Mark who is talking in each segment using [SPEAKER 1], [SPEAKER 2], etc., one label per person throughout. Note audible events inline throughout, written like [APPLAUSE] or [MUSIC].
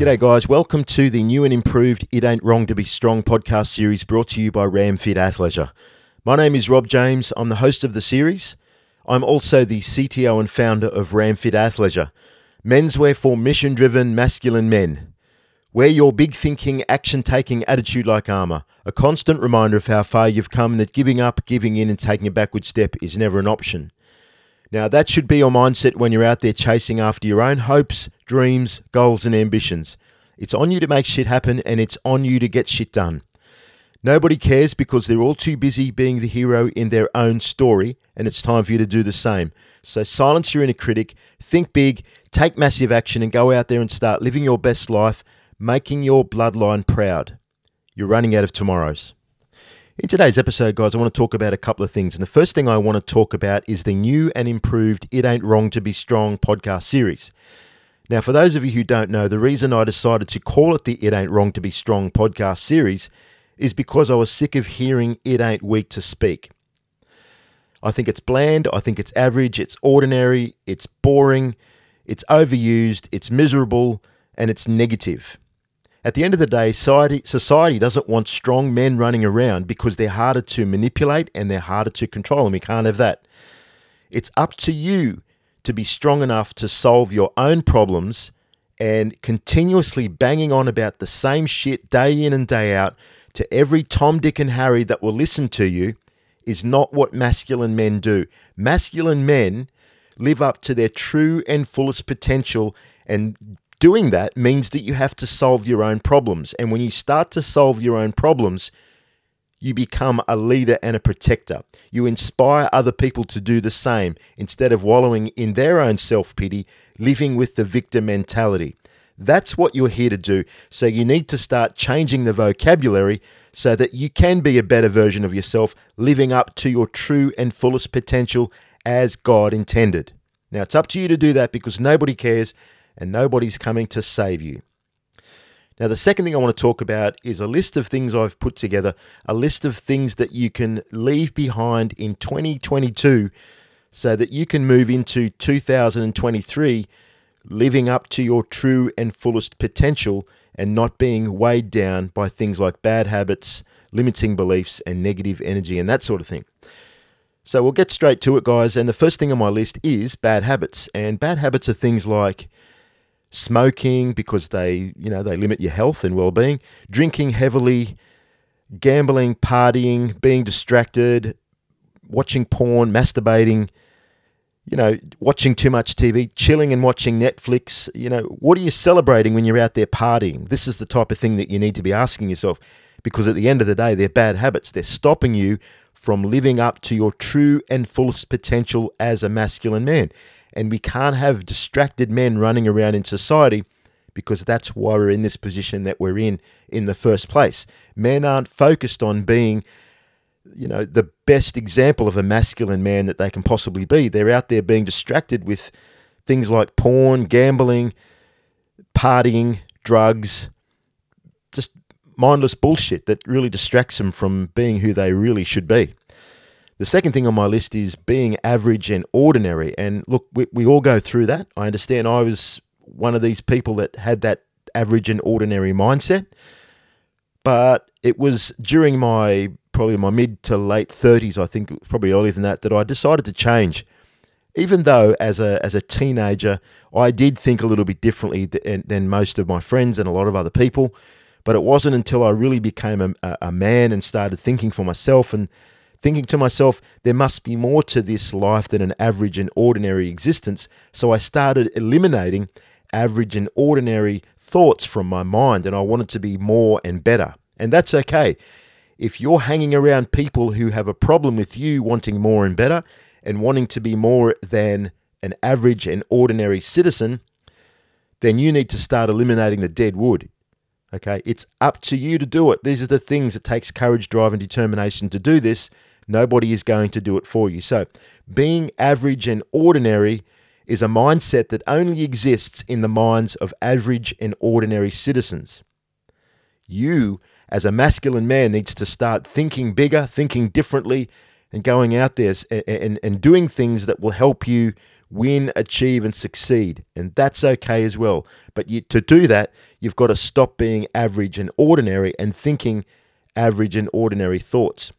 [SPEAKER 1] G'day, guys. Welcome to the new and improved It Ain't Wrong to Be Strong podcast series brought to you by RamFit Athleisure. My name is Rob James. I'm the host of the series. I'm also the CTO and founder of RamFit Athleisure, menswear for mission driven masculine men. Wear your big thinking, action taking attitude like armor, a constant reminder of how far you've come that giving up, giving in, and taking a backward step is never an option. Now, that should be your mindset when you're out there chasing after your own hopes, dreams, goals, and ambitions. It's on you to make shit happen and it's on you to get shit done. Nobody cares because they're all too busy being the hero in their own story, and it's time for you to do the same. So, silence your inner critic, think big, take massive action, and go out there and start living your best life, making your bloodline proud. You're running out of tomorrows. In today's episode, guys, I want to talk about a couple of things. And the first thing I want to talk about is the new and improved It Ain't Wrong to Be Strong podcast series. Now, for those of you who don't know, the reason I decided to call it the It Ain't Wrong to Be Strong podcast series is because I was sick of hearing It Ain't Weak to Speak. I think it's bland, I think it's average, it's ordinary, it's boring, it's overused, it's miserable, and it's negative. At the end of the day, society, society doesn't want strong men running around because they're harder to manipulate and they're harder to control, and we can't have that. It's up to you to be strong enough to solve your own problems and continuously banging on about the same shit day in and day out to every Tom, Dick, and Harry that will listen to you is not what masculine men do. Masculine men live up to their true and fullest potential and doing that means that you have to solve your own problems. And when you start to solve your own problems, you become a leader and a protector. You inspire other people to do the same instead of wallowing in their own self pity, living with the victim mentality. That's what you're here to do. So you need to start changing the vocabulary so that you can be a better version of yourself, living up to your true and fullest potential as God intended. Now, it's up to you to do that because nobody cares and nobody's coming to save you. Now, the second thing I want to talk about is a list of things I've put together, a list of things that you can leave behind in 2022 so that you can move into 2023 living up to your true and fullest potential and not being weighed down by things like bad habits, limiting beliefs, and negative energy and that sort of thing. So we'll get straight to it, guys. And the first thing on my list is bad habits. And bad habits are things like smoking because they, you know, they limit your health and well-being, drinking heavily, gambling, partying, being distracted, watching porn, masturbating, you know, watching too much TV, chilling and watching Netflix. You know, what are you celebrating when you're out there partying? This is the type of thing that you need to be asking yourself because at the end of the day, they're bad habits. They're stopping you from living up to your true and fullest potential as a masculine man. And we can't have distracted men running around in society because that's why we're in this position that we're in in the first place. Men aren't focused on being, you know, the best example of a masculine man that they can possibly be. They're out there being distracted with things like porn, gambling, partying, drugs, just mindless bullshit that really distracts them from being who they really should be. The second thing on my list is being average and ordinary. And look, we, we all go through that. I understand I was one of these people that had that average and ordinary mindset. But it was during my probably my mid to late 30s, I think probably earlier than that, that I decided to change. Even though as a as a teenager, I did think a little bit differently than, than most of my friends and a lot of other people. But it wasn't until I really became a, a man and started thinking for myself and thinking to myself, there must be more to this life than an average and ordinary existence. So I started eliminating average and ordinary thoughts from my mind, and I wanted to be more and better. And that's okay. If you're hanging around people who have a problem with you wanting more and better and wanting to be more than an average and ordinary citizen, then you need to start eliminating the dead wood. Okay, it's up to you to do it. These are the things it takes courage, drive, and determination to do this. Nobody is going to do it for you. So, being average and ordinary is a mindset that only exists in the minds of average and ordinary citizens. You, as a masculine man, needs to start thinking bigger, thinking differently, and going out there and, and, and doing things that will help you win, achieve, and succeed. And that's okay as well. But you, to do that, you've got to stop being average and ordinary and thinking average and ordinary thoughts.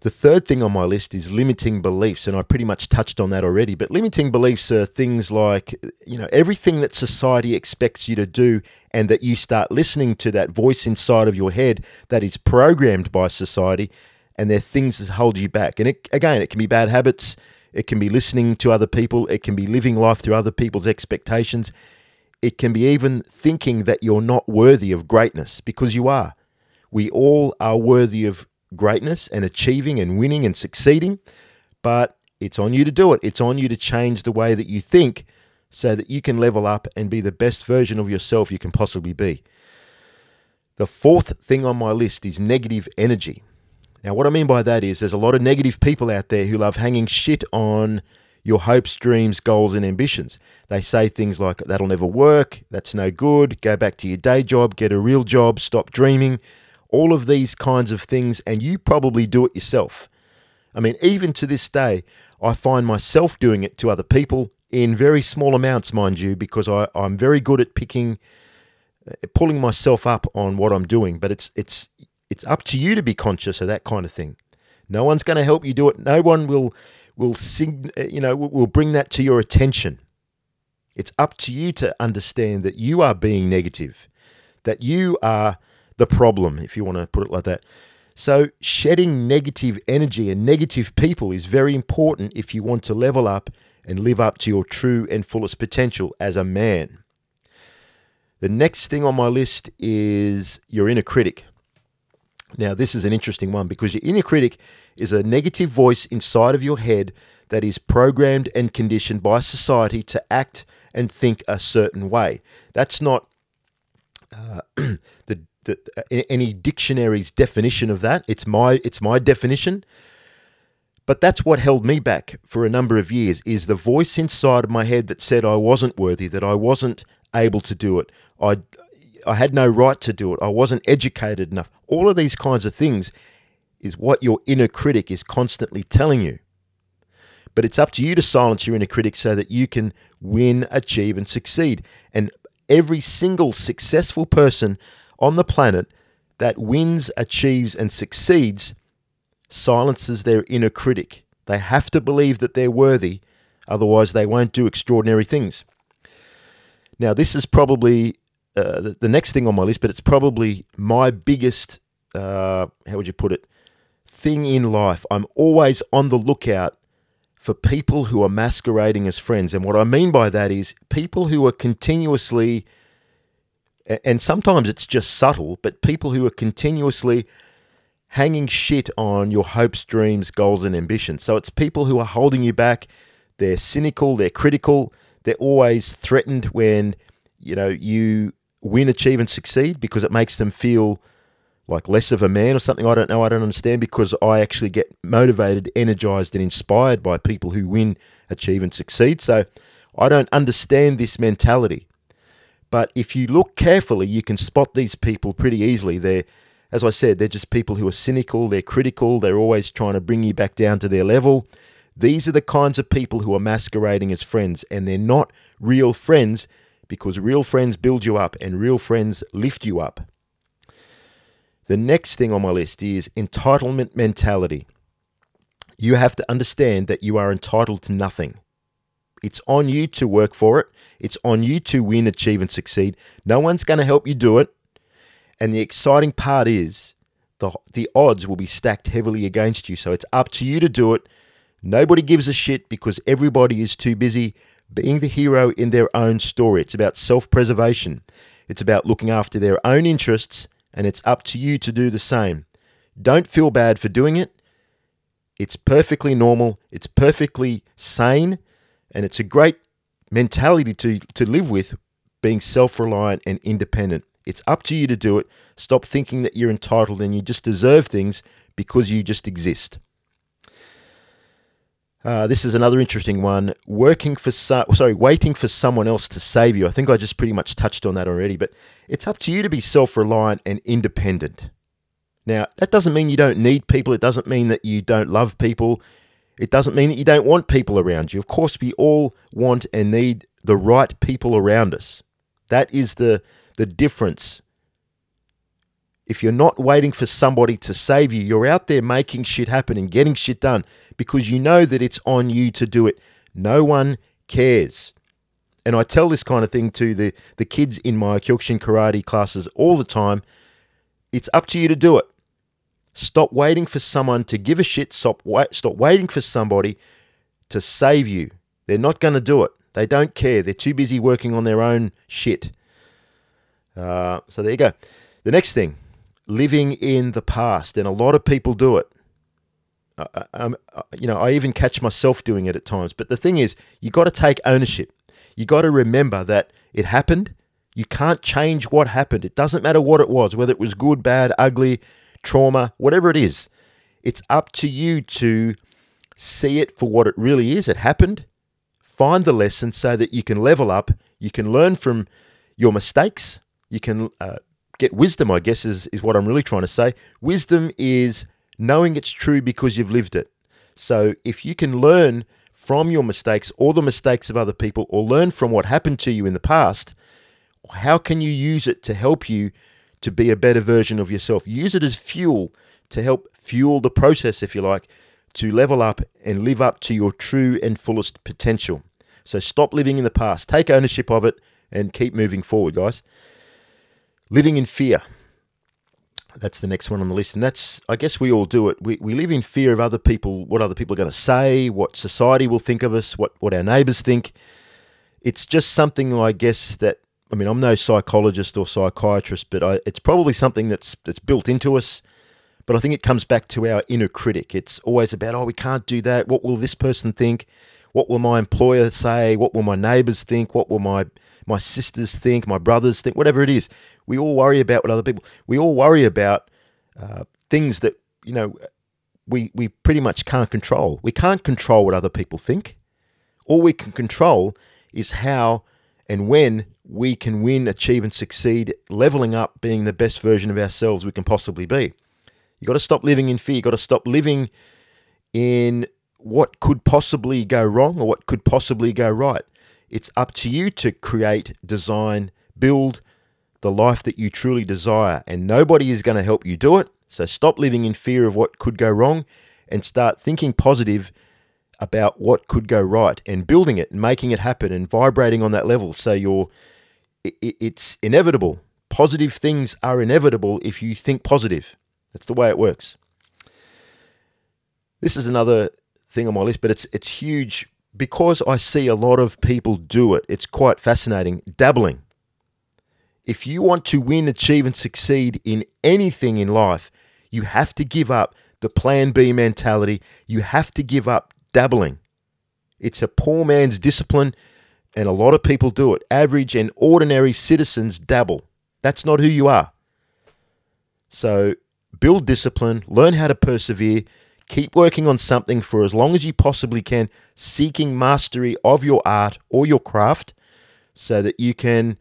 [SPEAKER 1] The third thing on my list is limiting beliefs, and I pretty much touched on that already. But limiting beliefs are things like, you know, everything that society expects you to do, and that you start listening to that voice inside of your head that is programmed by society, and they're things that hold you back. And it, again, it can be bad habits, it can be listening to other people, it can be living life through other people's expectations, it can be even thinking that you're not worthy of greatness because you are. We all are worthy of greatness and achieving and winning and succeeding, but it's on you to do it. It's on you to change the way that you think so that you can level up and be the best version of yourself you can possibly be. The fourth thing on my list is negative energy. Now, what I mean by that is there's a lot of negative people out there who love hanging shit on your hopes, dreams, goals, and ambitions. They say things like, that'll never work, that's no good, go back to your day job, get a real job, stop dreaming, all of these kinds of things, and you probably do it yourself. I mean, even to this day, I find myself doing it to other people in very small amounts, mind you, because I, I'm very good at picking, uh, pulling myself up on what I'm doing. But it's it's it's up to you to be conscious of that kind of thing. No one's going to help you do it. No one will will sing, uh, you know, will bring that to your attention. It's up to you to understand that you are being negative, that you are the problem, if you want to put it like that. So, shedding negative energy and negative people is very important if you want to level up and live up to your true and fullest potential as a man. The next thing on my list is your inner critic. Now, this is an interesting one because your inner critic is a negative voice inside of your head that is programmed and conditioned by society to act and think a certain way. That's not uh, [CLEARS THROAT] the that any dictionary's definition of that. It's my it's my definition. But that's what held me back for a number of years is the voice inside of my head that said I wasn't worthy, that I wasn't able to do it. I I had no right to do it. I wasn't educated enough. All of these kinds of things is what your inner critic is constantly telling you. But it's up to you to silence your inner critic so that you can win, achieve, and succeed. And every single successful person on the planet that wins, achieves, and succeeds silences their inner critic. They have to believe that they're worthy, otherwise, they won't do extraordinary things. Now, this is probably uh, the, next thing on my list, but it's probably my biggest, uh, how would you put it, thing in life. I'm always on the lookout for people who are masquerading as friends. And what I mean by that is people who are continuously and sometimes it's just subtle, but people who are continuously hanging shit on your hopes, dreams, goals, and ambitions. So it's people who are holding you back. They're cynical, they're critical, they're always threatened when you know you win, achieve, and succeed because it makes them feel like less of a man or something. I don't know. I don't understand because I actually get motivated, energized, and inspired by people who win, achieve, and succeed. So I don't understand this mentality. But if you look carefully, you can spot these people pretty easily. They're, as I said, they're just people who are cynical, they're critical, they're always trying to bring you back down to their level. These are the kinds of people who are masquerading as friends, and they're not real friends because real friends build you up and real friends lift you up. The next thing on my list is entitlement mentality. You have to understand that you are entitled to nothing. It's on you to work for it. It's on you to win, achieve, and succeed. No one's going to help you do it. And the exciting part is the, the odds will be stacked heavily against you. So it's up to you to do it. Nobody gives a shit because everybody is too busy being the hero in their own story. It's about self preservation, it's about looking after their own interests, and it's up to you to do the same. Don't feel bad for doing it. It's perfectly normal, it's perfectly sane, and it's a great mentality to, to live with being self reliant and independent. It's up to you to do it. Stop thinking that you're entitled and you just deserve things because you just exist. Uh, this is another interesting one. Working for so- sorry, waiting for someone else to save you. I think I just pretty much touched on that already, but it's up to you to be self-reliant and independent. Now, that doesn't mean you don't need people. It doesn't mean that you don't love people. It doesn't mean that you don't want people around you. Of course, we all want and need the right people around us. That is the, the difference. If you're not waiting for somebody to save you, you're out there making shit happen and getting shit done because you know that it's on you to do it. No one cares. And I tell this kind of thing to the, the kids in my Kyokushin karate classes all the time. It's up to you to do it. Stop waiting for someone to give a shit. Stop, stop waiting for somebody to save you. They're not going to do it. They don't care. They're too busy working on their own shit. Uh, so there you go. The next thing, living in the past, and a lot of people do it. Uh um, uh, you know, I even catch myself doing it at times. But the thing is, you got to take ownership you got to remember that it happened. You can't change what happened. It doesn't matter what it was, whether it was good, bad, ugly, trauma, whatever it is. It's up to you to see it for what it really is. It happened. Find the lesson so that you can level up. You can learn from your mistakes. You can uh, get wisdom, I guess, is, is what I'm really trying to say. Wisdom is knowing it's true because you've lived it. So if you can learn from your mistakes or the mistakes of other people or learn from what happened to you in the past, how can you use it to help you to be a better version of yourself? Use it as fuel to help fuel the process, if you like, to level up and live up to your true and fullest potential. So stop living in the past, take ownership of it, and keep moving forward, guys. Living in fear that's the next one on the list. And that's, I guess we all do it. We, we live in fear of other people, what other people are going to say, what society will think of us, what, what our neighbors think. It's just something, I guess, that, I mean, I'm no psychologist or psychiatrist, but I, it's probably something that's, that's built into us. But I think it comes back to our inner critic. It's always about, oh, we can't do that. What will this person think? What will my employer say? What will my neighbors think? What will my my sisters think, my brothers think, whatever it is. We all worry about what other people. We all worry about uh, things that you know we we pretty much can't control. We can't control what other people think. All we can control is how and when we can win, achieve, and succeed, leveling up, being the best version of ourselves we can possibly be. You've got to stop living in fear. You've got to stop living in what could possibly go wrong or what could possibly go right. It's up to you to create, design, build the life that you truly desire, and nobody is going to help you do it. So stop living in fear of what could go wrong and start thinking positive about what could go right and building it and making it happen and vibrating on that level so you're it's inevitable positive things are inevitable if you think positive that's the way it works this is another thing on my list but it's it's huge because I see a lot of people do it, it's quite fascinating. Dabbling. If you want to win, achieve, and succeed in anything in life, you have to give up the plan B mentality. You have to give up dabbling. It's a poor man's discipline, and a lot of people do it. Average and ordinary citizens dabble. That's not who you are. So build discipline, learn how to persevere, Keep working on something for as long as you possibly can, seeking mastery of your art or your craft so that you can,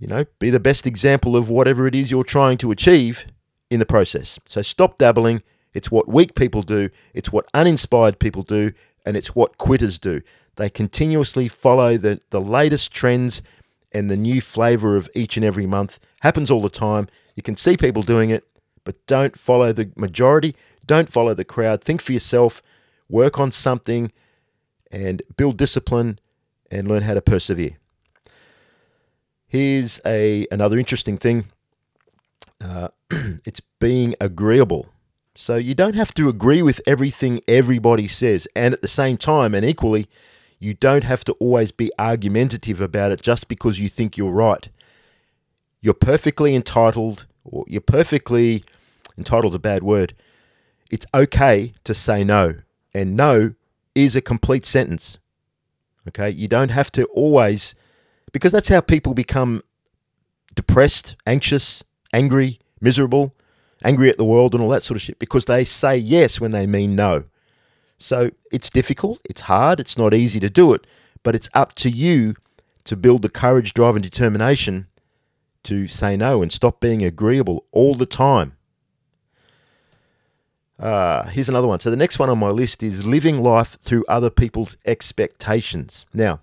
[SPEAKER 1] you know, be the best example of whatever it is you're trying to achieve in the process. So stop dabbling. It's what weak people do, it's what uninspired people do, and it's what quitters do. They continuously follow the, the latest trends and the new flavor of each and every month. Happens all the time. You can see people doing it, but don't follow the majority. Don't follow the crowd. Think for yourself. Work on something and build discipline and learn how to persevere. Here's a another interesting thing. Uh, [CLEARS THROAT] it's being agreeable. So you don't have to agree with everything everybody says, and at the same time, and equally, you don't have to always be argumentative about it just because you think you're right. You're perfectly entitled, or you're perfectly entitled is a bad word it's okay to say no. And no is a complete sentence. Okay? You don't have to always, because that's how people become depressed, anxious, angry, miserable, angry at the world, and all that sort of shit, because they say yes when they mean no. So it's difficult, it's hard, it's not easy to do it, but it's up to you to build the courage, drive, and determination to say no and stop being agreeable all the time. Uh, here's another one. So the next one on my list is living life through other people's expectations. Now,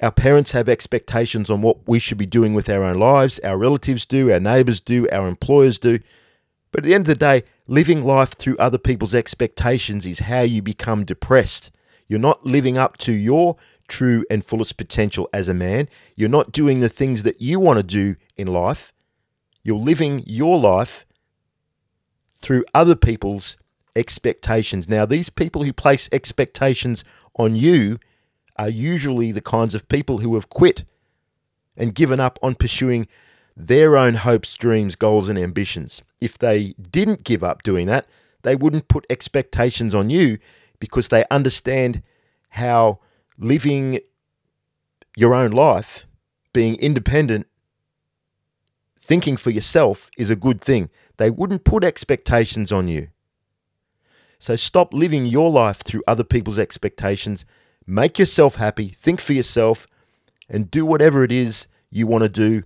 [SPEAKER 1] our parents have expectations on what we should be doing with our own lives. Our relatives do, our neighbors do, our employers do. But at the end of the day, living life through other people's expectations is how you become depressed. You're not living up to your true and fullest potential as a man. You're not doing the things that you want to do in life. You're living your life through other people's expectations. Now, these people who place expectations on you are usually the kinds of people who have quit and given up on pursuing their own hopes, dreams, goals, and ambitions. If they didn't give up doing that, they wouldn't put expectations on you because they understand how living your own life, being independent, thinking for yourself is a good thing. They wouldn't put expectations on you. So stop living your life through other people's expectations. Make yourself happy, think for yourself, and do whatever it is you want to do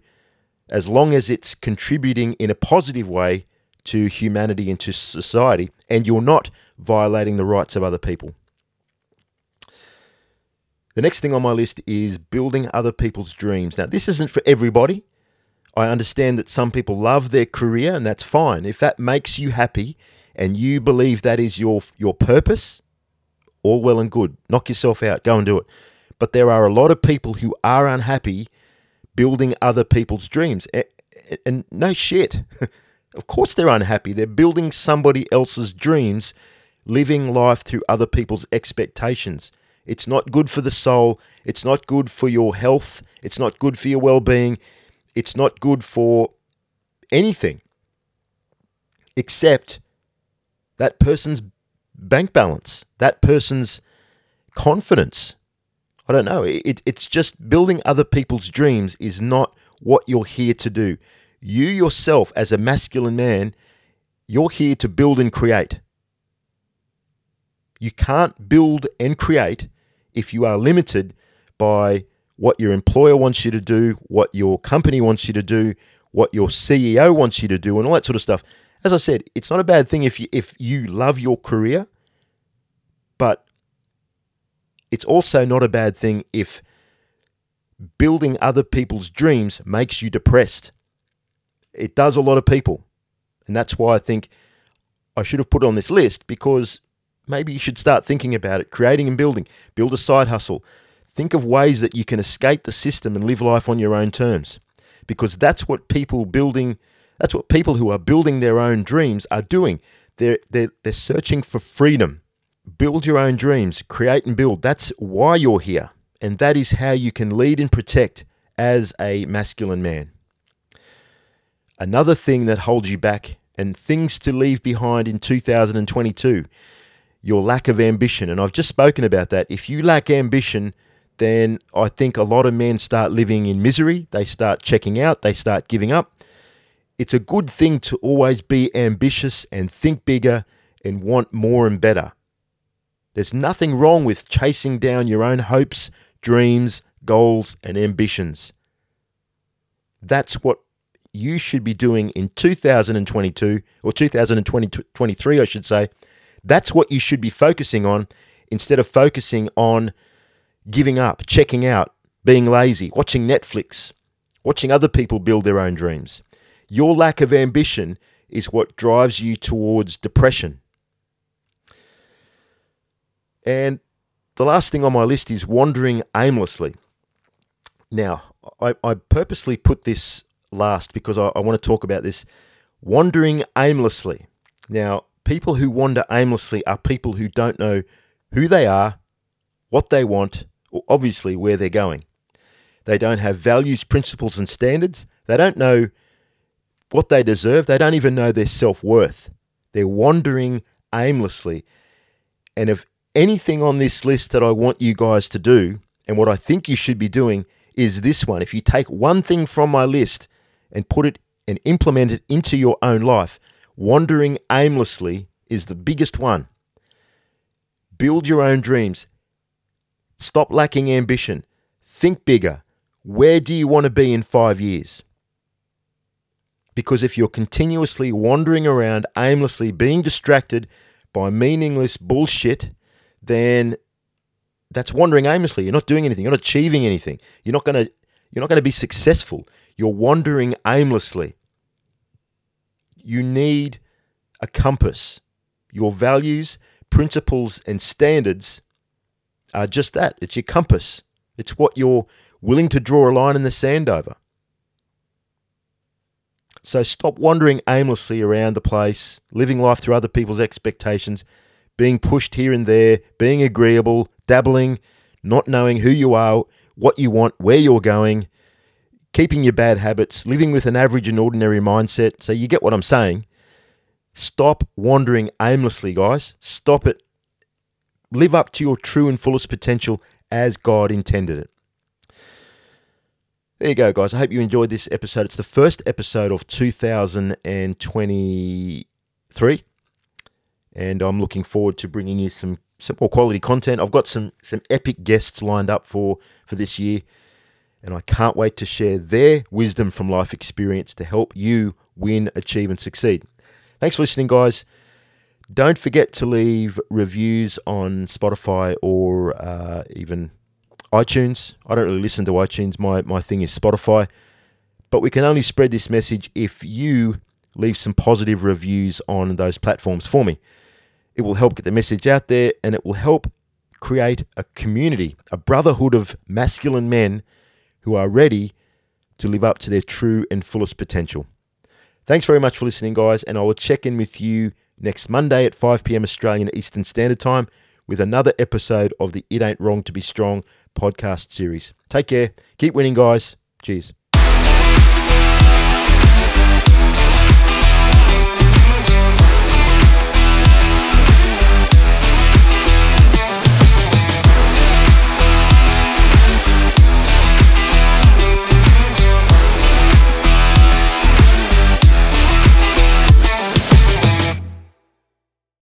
[SPEAKER 1] as long as it's contributing in a positive way to humanity and to society, and you're not violating the rights of other people. The next thing on my list is building other people's dreams. Now, this isn't for everybody. I understand that some people love their career, and that's fine. If that makes you happy and you believe that is your, your purpose, all well and good. Knock yourself out, go and do it. But there are a lot of people who are unhappy building other people's dreams. And no shit. [LAUGHS] Of course, they're unhappy. They're building somebody else's dreams, living life through other people's expectations. It's not good for the soul. It's not good for your health. It's not good for your well being. It's not good for anything except that person's bank balance, that person's confidence. I don't know. It, it's just building other people's dreams is not what you're here to do. You yourself, as a masculine man, you're here to build and create. You can't build and create if you are limited by what your employer wants you to do, what your company wants you to do, what your CEO wants you to do, and all that sort of stuff. As I said, it's not a bad thing if you if you love your career, but it's also not a bad thing if building other people's dreams makes you depressed. It does a lot of people. And that's why I think I should have put it on this list because maybe you should start thinking about it, creating and building, build a side hustle. Think of ways that you can escape the system and live life on your own terms. Because that's what people building that's what people who are building their own dreams are doing. They're, they're, they're searching for freedom. Build your own dreams, create and build. That's why you're here. And that is how you can lead and protect as a masculine man. Another thing that holds you back and things to leave behind in 2022 your lack of ambition. And I've just spoken about that. If you lack ambition, then I think a lot of men start living in misery. They start checking out, they start giving up. It's a good thing to always be ambitious and think bigger and want more and better. There's nothing wrong with chasing down your own hopes, dreams, goals, and ambitions. That's what you should be doing in 2022 or 2023, I should say. That's what you should be focusing on instead of focusing on giving up, checking out, being lazy, watching Netflix, watching other people build their own dreams. Your lack of ambition is what drives you towards depression. And the last thing on my list is wandering aimlessly. Now, I, I purposely put this last because I, I want to talk about this wandering aimlessly. Now, people who wander aimlessly are people who don't know who they are, what they want, or obviously where they're going. They don't have values, principles, and standards. They don't know what they deserve. They don't even know their self worth. They're wandering aimlessly. And if anything on this list that I want you guys to do, and what I think you should be doing, is this one. If you take one thing from my list and put it and implement it into your own life, wandering aimlessly is the biggest one. Build your own dreams. Stop lacking ambition. Think bigger. Where do you want to be in five years? Because if you're continuously wandering around aimlessly, being distracted by meaningless bullshit, then that's wandering aimlessly. You're not doing anything. You're not achieving anything. You're not going to you're not going to be successful. You're wandering aimlessly. You need a compass. Your values, principles and standards are just that. It's your compass. It's what you're willing to draw a line in the sand over. So stop wandering aimlessly around the place, living life through other people's expectations, being pushed here and there, being agreeable, dabbling, not knowing who you are, what you want, where you're going, keeping your bad habits, living with an average and ordinary mindset. So you get what I'm saying. Stop wandering aimlessly, guys. Stop it. Live up to your true and fullest potential as God intended it. There you go, guys. I hope you enjoyed this episode. It's the first episode of 2023, and I'm looking forward to bringing you some some more quality content. I've got some some epic guests lined up for for this year, and I can't wait to share their wisdom from life experience to help you win, achieve, and succeed. Thanks for listening, guys. Don't forget to leave reviews on Spotify or uh, even iTunes. I don't really listen to iTunes. My, my thing is Spotify. But we can only spread this message if you leave some positive reviews on those platforms for me. It will help get the message out there and it will help create a community, a brotherhood of masculine men who are ready to live up to their true and fullest potential. Thanks very much for listening, guys, and I will check in with you next Monday at 5 p.m. Australian Eastern Standard Time with another episode of the It Ain't Wrong to Be Strong podcast series. Take care. Keep winning, guys. Cheers.